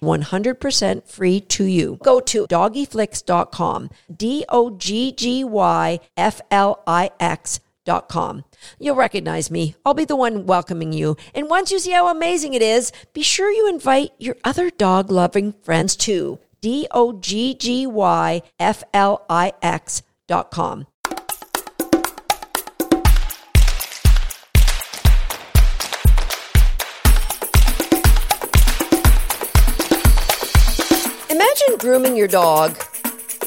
100% free to you. Go to doggyflix.com, D O G G Y F L I X.com. You'll recognize me. I'll be the one welcoming you. And once you see how amazing it is, be sure you invite your other dog loving friends too. D O G G Y F L I X.com. Grooming your dog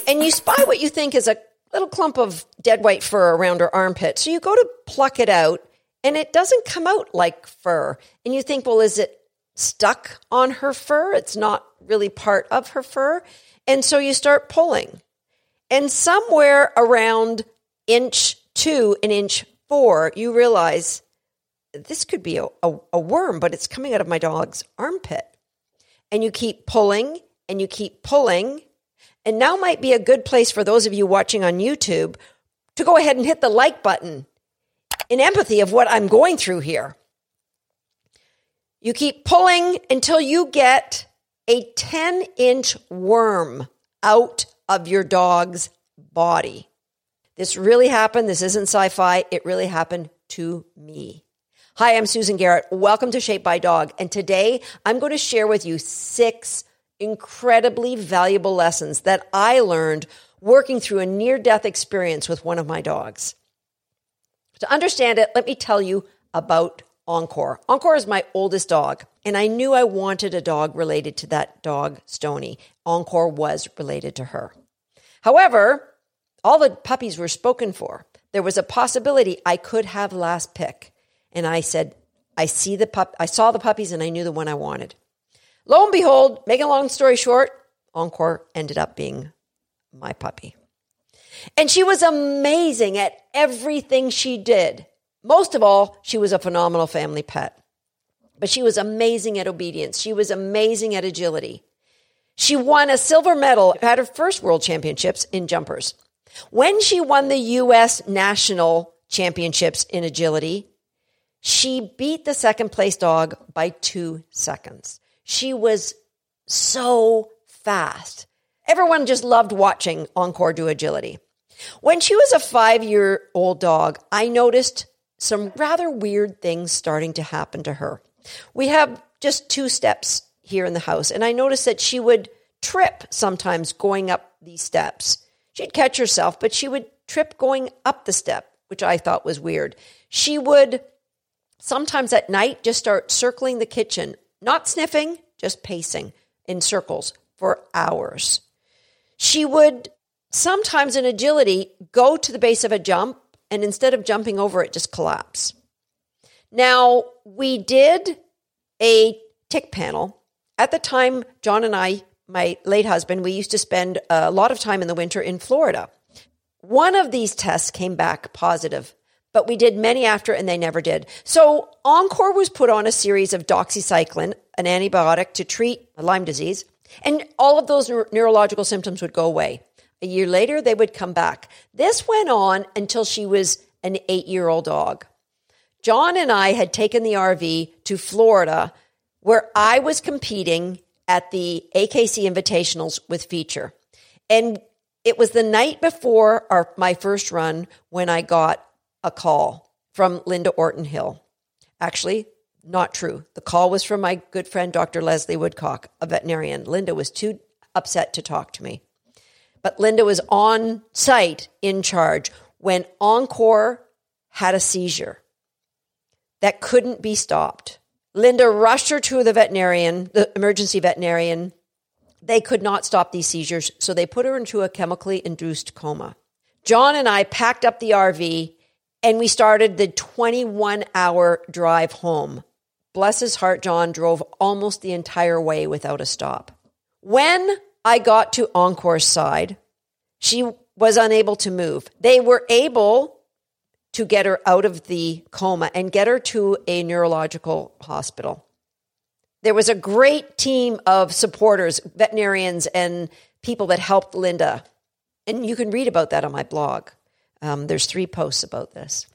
and you spy what you think is a little clump of dead white fur around her armpit. So you go to pluck it out and it doesn't come out like fur. And you think, well, is it stuck on her fur? It's not really part of her fur. And so you start pulling. And somewhere around inch two and inch four, you realize this could be a, a, a worm, but it's coming out of my dog's armpit. And you keep pulling and you keep pulling. And now might be a good place for those of you watching on YouTube to go ahead and hit the like button in empathy of what I'm going through here. You keep pulling until you get a 10 inch worm out of your dog's body. This really happened. This isn't sci fi. It really happened to me. Hi, I'm Susan Garrett. Welcome to Shaped by Dog. And today I'm going to share with you six incredibly valuable lessons that I learned working through a near death experience with one of my dogs. To understand it, let me tell you about Encore. Encore is my oldest dog, and I knew I wanted a dog related to that dog, Stony. Encore was related to her. However, all the puppies were spoken for. There was a possibility I could have last pick. And I said, I see the pup I saw the puppies and I knew the one I wanted. Lo and behold, making a long story short, Encore ended up being my puppy. And she was amazing at everything she did. Most of all, she was a phenomenal family pet. But she was amazing at obedience. She was amazing at agility. She won a silver medal at her first world championships in jumpers. When she won the U.S. national championships in agility, she beat the second place dog by two seconds. She was so fast. Everyone just loved watching Encore do agility. When she was a five year old dog, I noticed some rather weird things starting to happen to her. We have just two steps here in the house, and I noticed that she would trip sometimes going up these steps. She'd catch herself, but she would trip going up the step, which I thought was weird. She would sometimes at night just start circling the kitchen not sniffing, just pacing in circles for hours. She would sometimes in agility go to the base of a jump and instead of jumping over it, just collapse. Now, we did a tick panel. At the time, John and I, my late husband, we used to spend a lot of time in the winter in Florida. One of these tests came back positive but we did many after and they never did. So Encore was put on a series of doxycycline, an antibiotic to treat Lyme disease, and all of those neurological symptoms would go away. A year later, they would come back. This went on until she was an eight year old dog. John and I had taken the RV to Florida where I was competing at the AKC Invitationals with Feature. And it was the night before our, my first run when I got a call from Linda Orton Hill. Actually, not true. The call was from my good friend, Dr. Leslie Woodcock, a veterinarian. Linda was too upset to talk to me. But Linda was on site in charge when Encore had a seizure that couldn't be stopped. Linda rushed her to the veterinarian, the emergency veterinarian. They could not stop these seizures, so they put her into a chemically induced coma. John and I packed up the RV and we started the 21 hour drive home. Bless his heart, John drove almost the entire way without a stop. When I got to Encore's side, she was unable to move. They were able to get her out of the coma and get her to a neurological hospital. There was a great team of supporters, veterinarians, and people that helped Linda. And you can read about that on my blog. Um, there's three posts about this.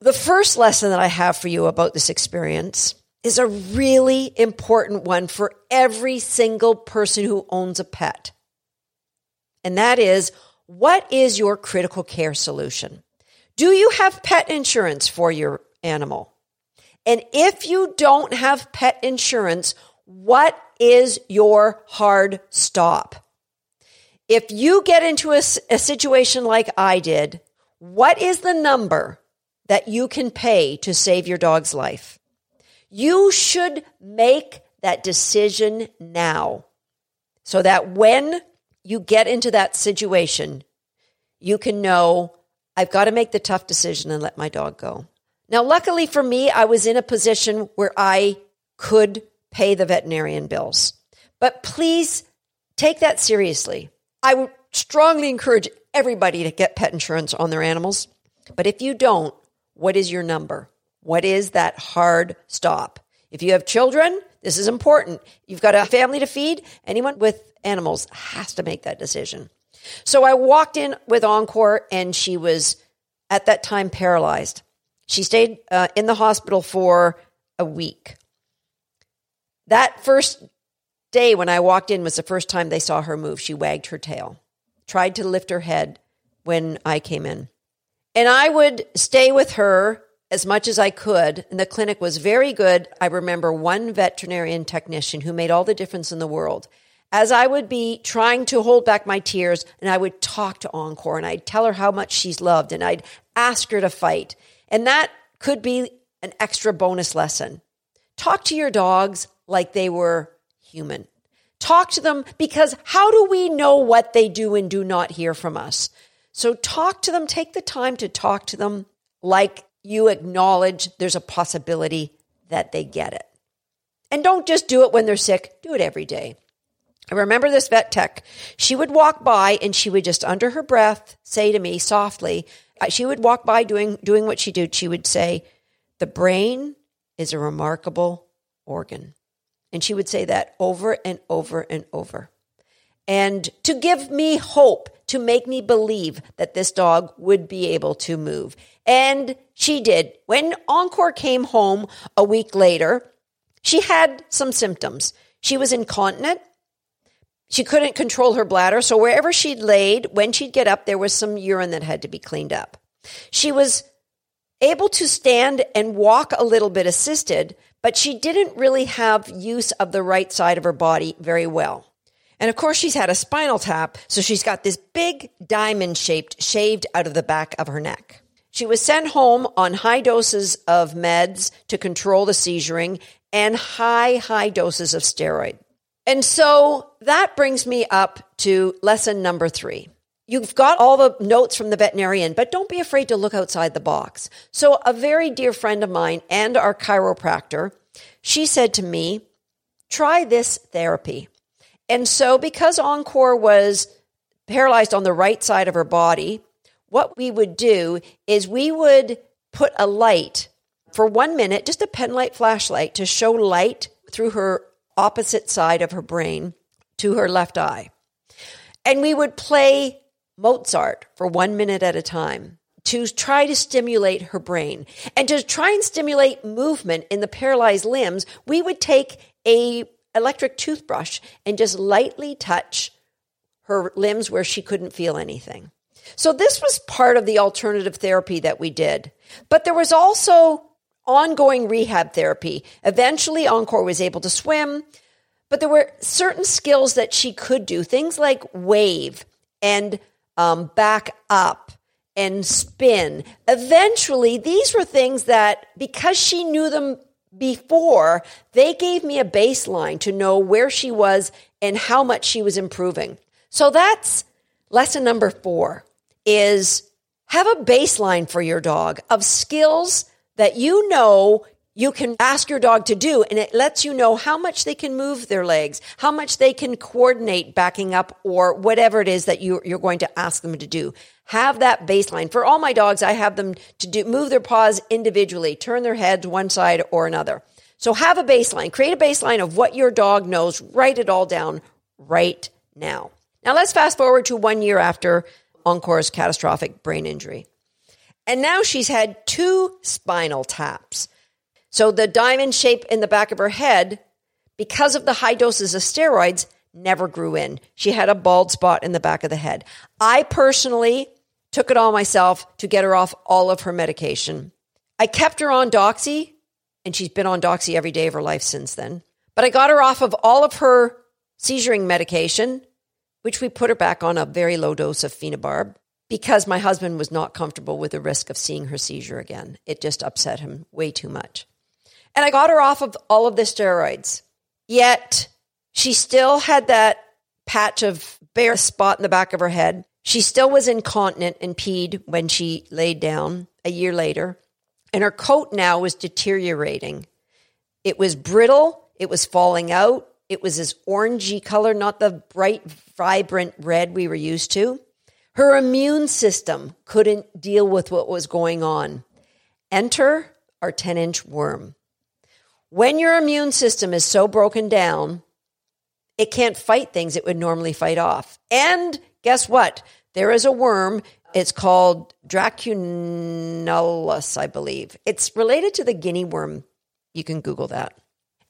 The first lesson that I have for you about this experience is a really important one for every single person who owns a pet. And that is what is your critical care solution? Do you have pet insurance for your animal? And if you don't have pet insurance, what is your hard stop? If you get into a, a, situation like I did, what is the number that you can pay to save your dog's life? You should make that decision now so that when you get into that situation, you can know I've got to make the tough decision and let my dog go. Now, luckily for me, I was in a position where I could pay the veterinarian bills. But please take that seriously. I would strongly encourage everybody to get pet insurance on their animals. But if you don't, what is your number? What is that hard stop? If you have children, this is important. You've got a family to feed. Anyone with animals has to make that decision. So I walked in with Encore, and she was at that time paralyzed. She stayed uh, in the hospital for a week. That first day when I walked in was the first time they saw her move. She wagged her tail, tried to lift her head when I came in. And I would stay with her as much as I could. And the clinic was very good. I remember one veterinarian technician who made all the difference in the world as I would be trying to hold back my tears and I would talk to Encore and I'd tell her how much she's loved and I'd ask her to fight. And that could be an extra bonus lesson. Talk to your dogs like they were human. Talk to them because how do we know what they do and do not hear from us? So talk to them, take the time to talk to them like you acknowledge there's a possibility that they get it. And don't just do it when they're sick, do it every day. I remember this vet tech. She would walk by and she would just under her breath say to me softly, uh, she would walk by doing doing what she did. She would say, "The brain is a remarkable organ." And she would say that over and over and over. And to give me hope, to make me believe that this dog would be able to move. And she did. When Encore came home a week later, she had some symptoms. She was incontinent. She couldn't control her bladder, so wherever she'd laid, when she'd get up, there was some urine that had to be cleaned up. She was able to stand and walk a little bit assisted, but she didn't really have use of the right side of her body very well. And of course, she's had a spinal tap, so she's got this big diamond shaped shaved out of the back of her neck. She was sent home on high doses of meds to control the seizuring and high, high doses of steroid. And so that brings me up to lesson number three. You've got all the notes from the veterinarian, but don't be afraid to look outside the box. So, a very dear friend of mine and our chiropractor, she said to me, try this therapy. And so, because Encore was paralyzed on the right side of her body, what we would do is we would put a light for one minute, just a pen light flashlight to show light through her opposite side of her brain to her left eye. And we would play Mozart for one minute at a time to try to stimulate her brain. And to try and stimulate movement in the paralyzed limbs, we would take a electric toothbrush and just lightly touch her limbs where she couldn't feel anything. So this was part of the alternative therapy that we did. But there was also ongoing rehab therapy. Eventually, Encore was able to swim, but there were certain skills that she could do, things like wave and um, back up and spin. Eventually, these were things that, because she knew them before, they gave me a baseline to know where she was and how much she was improving. So that's lesson number four is have a baseline for your dog of skills that you know you can ask your dog to do, and it lets you know how much they can move their legs, how much they can coordinate backing up, or whatever it is that you, you're going to ask them to do. Have that baseline. For all my dogs, I have them to do, move their paws individually, turn their heads one side or another. So have a baseline. Create a baseline of what your dog knows. Write it all down right now. Now let's fast forward to one year after Encore's catastrophic brain injury. And now she's had two spinal taps. So the diamond shape in the back of her head, because of the high doses of steroids, never grew in. She had a bald spot in the back of the head. I personally took it all myself to get her off all of her medication. I kept her on Doxy, and she's been on Doxy every day of her life since then. But I got her off of all of her seizuring medication, which we put her back on a very low dose of phenobarb because my husband was not comfortable with the risk of seeing her seizure again. It just upset him way too much. And I got her off of all of the steroids. Yet she still had that patch of bare spot in the back of her head. She still was incontinent and peed when she laid down a year later. And her coat now was deteriorating. It was brittle, it was falling out, it was this orangey color, not the bright, vibrant red we were used to. Her immune system couldn't deal with what was going on. Enter our 10 inch worm. When your immune system is so broken down, it can't fight things it would normally fight off. And guess what? There is a worm. It's called Dracunculus, I believe. It's related to the guinea worm. You can Google that.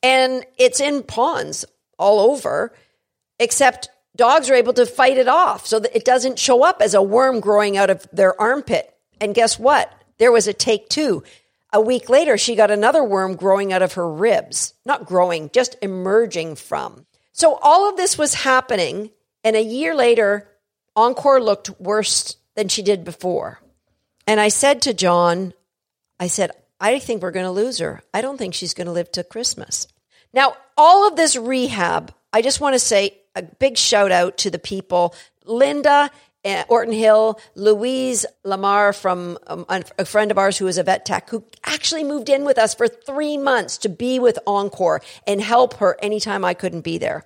And it's in ponds all over, except dogs are able to fight it off so that it doesn't show up as a worm growing out of their armpit. And guess what? There was a take two. A week later, she got another worm growing out of her ribs. Not growing, just emerging from. So all of this was happening. And a year later, Encore looked worse than she did before. And I said to John, I said, I think we're going to lose her. I don't think she's going to live to Christmas. Now, all of this rehab, I just want to say a big shout out to the people, Linda uh, Orton Hill, Louise Lamar from um, a friend of ours who is a vet tech who actually moved in with us for three months to be with Encore and help her anytime I couldn't be there.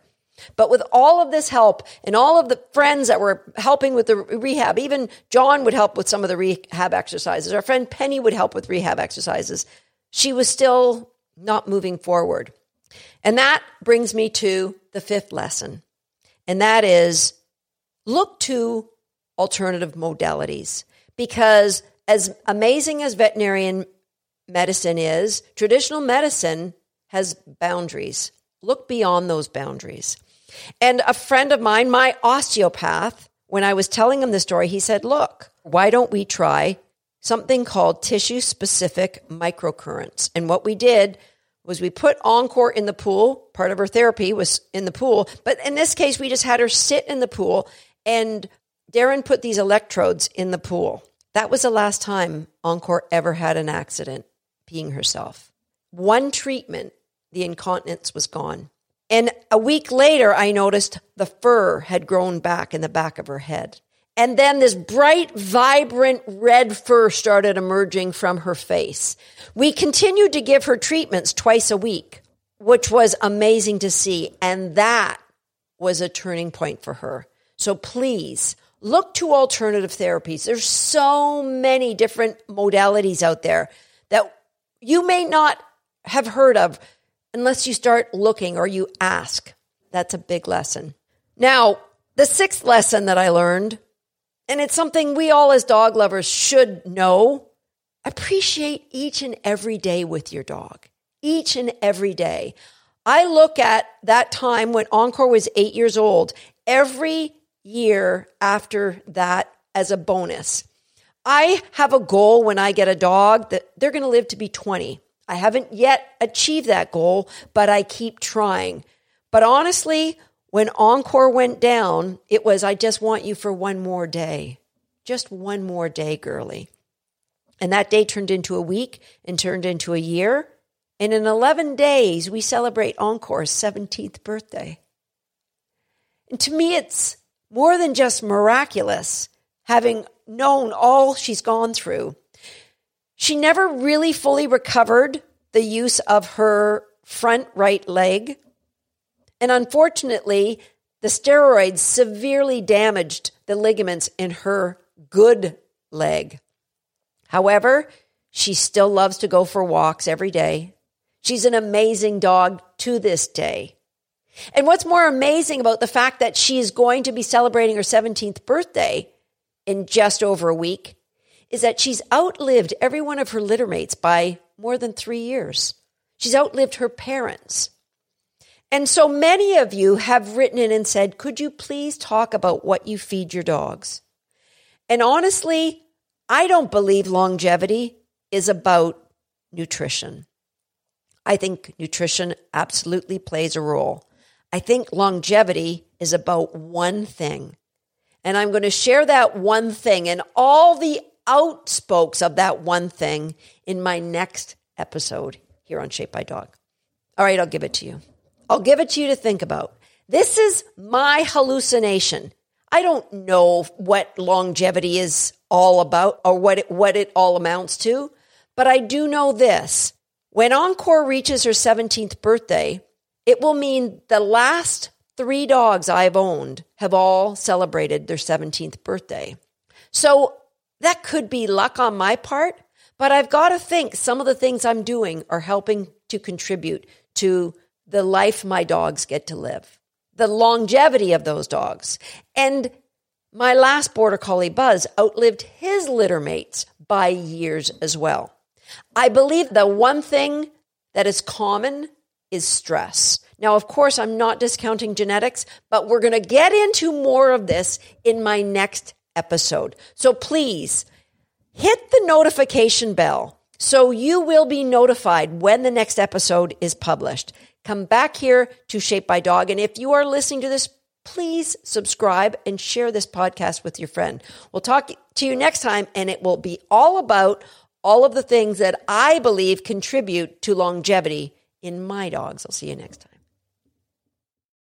But with all of this help and all of the friends that were helping with the rehab, even John would help with some of the rehab exercises. Our friend Penny would help with rehab exercises. She was still not moving forward. And that brings me to the fifth lesson. And that is look to alternative modalities because as amazing as veterinarian medicine is, traditional medicine has boundaries. Look beyond those boundaries. And a friend of mine, my osteopath, when I was telling him the story, he said, Look, why don't we try something called tissue specific microcurrents? And what we did was we put Encore in the pool. Part of her therapy was in the pool. But in this case, we just had her sit in the pool and Darren put these electrodes in the pool. That was the last time Encore ever had an accident peeing herself. One treatment, the incontinence was gone. And a week later, I noticed the fur had grown back in the back of her head. And then this bright, vibrant red fur started emerging from her face. We continued to give her treatments twice a week, which was amazing to see. And that was a turning point for her. So please look to alternative therapies. There's so many different modalities out there that you may not have heard of unless you start looking or you ask. That's a big lesson. Now, the sixth lesson that I learned, and it's something we all as dog lovers should know appreciate each and every day with your dog. Each and every day. I look at that time when Encore was eight years old. Every year after that as a bonus. I have a goal when I get a dog that they're going to live to be 20. I haven't yet achieved that goal, but I keep trying. But honestly, when Encore went down, it was, I just want you for one more day. Just one more day, girly. And that day turned into a week and turned into a year. And in 11 days, we celebrate Encore's 17th birthday. And to me, it's more than just miraculous, having known all she's gone through. She never really fully recovered the use of her front right leg. And unfortunately, the steroids severely damaged the ligaments in her good leg. However, she still loves to go for walks every day. She's an amazing dog to this day. And what's more amazing about the fact that she's going to be celebrating her 17th birthday in just over a week is that she's outlived every one of her littermates by more than three years. She's outlived her parents. And so many of you have written in and said, could you please talk about what you feed your dogs? And honestly, I don't believe longevity is about nutrition. I think nutrition absolutely plays a role. I think longevity is about one thing. And I'm going to share that one thing and all the outspokes of that one thing in my next episode here on Shaped by Dog. All right, I'll give it to you. I'll give it to you to think about. This is my hallucination. I don't know what longevity is all about or what it, what it all amounts to, but I do know this. When Encore reaches her 17th birthday, it will mean the last three dogs I've owned have all celebrated their 17th birthday. So that could be luck on my part, but I've got to think some of the things I'm doing are helping to contribute to the life my dogs get to live, the longevity of those dogs. And my last border collie, Buzz, outlived his litter mates by years as well. I believe the one thing that is common is stress. Now, of course, I'm not discounting genetics, but we're going to get into more of this in my next episode. So please hit the notification bell so you will be notified when the next episode is published. Come back here to Shaped by Dog. And if you are listening to this, please subscribe and share this podcast with your friend. We'll talk to you next time, and it will be all about all of the things that I believe contribute to longevity in my dogs. I'll see you next time.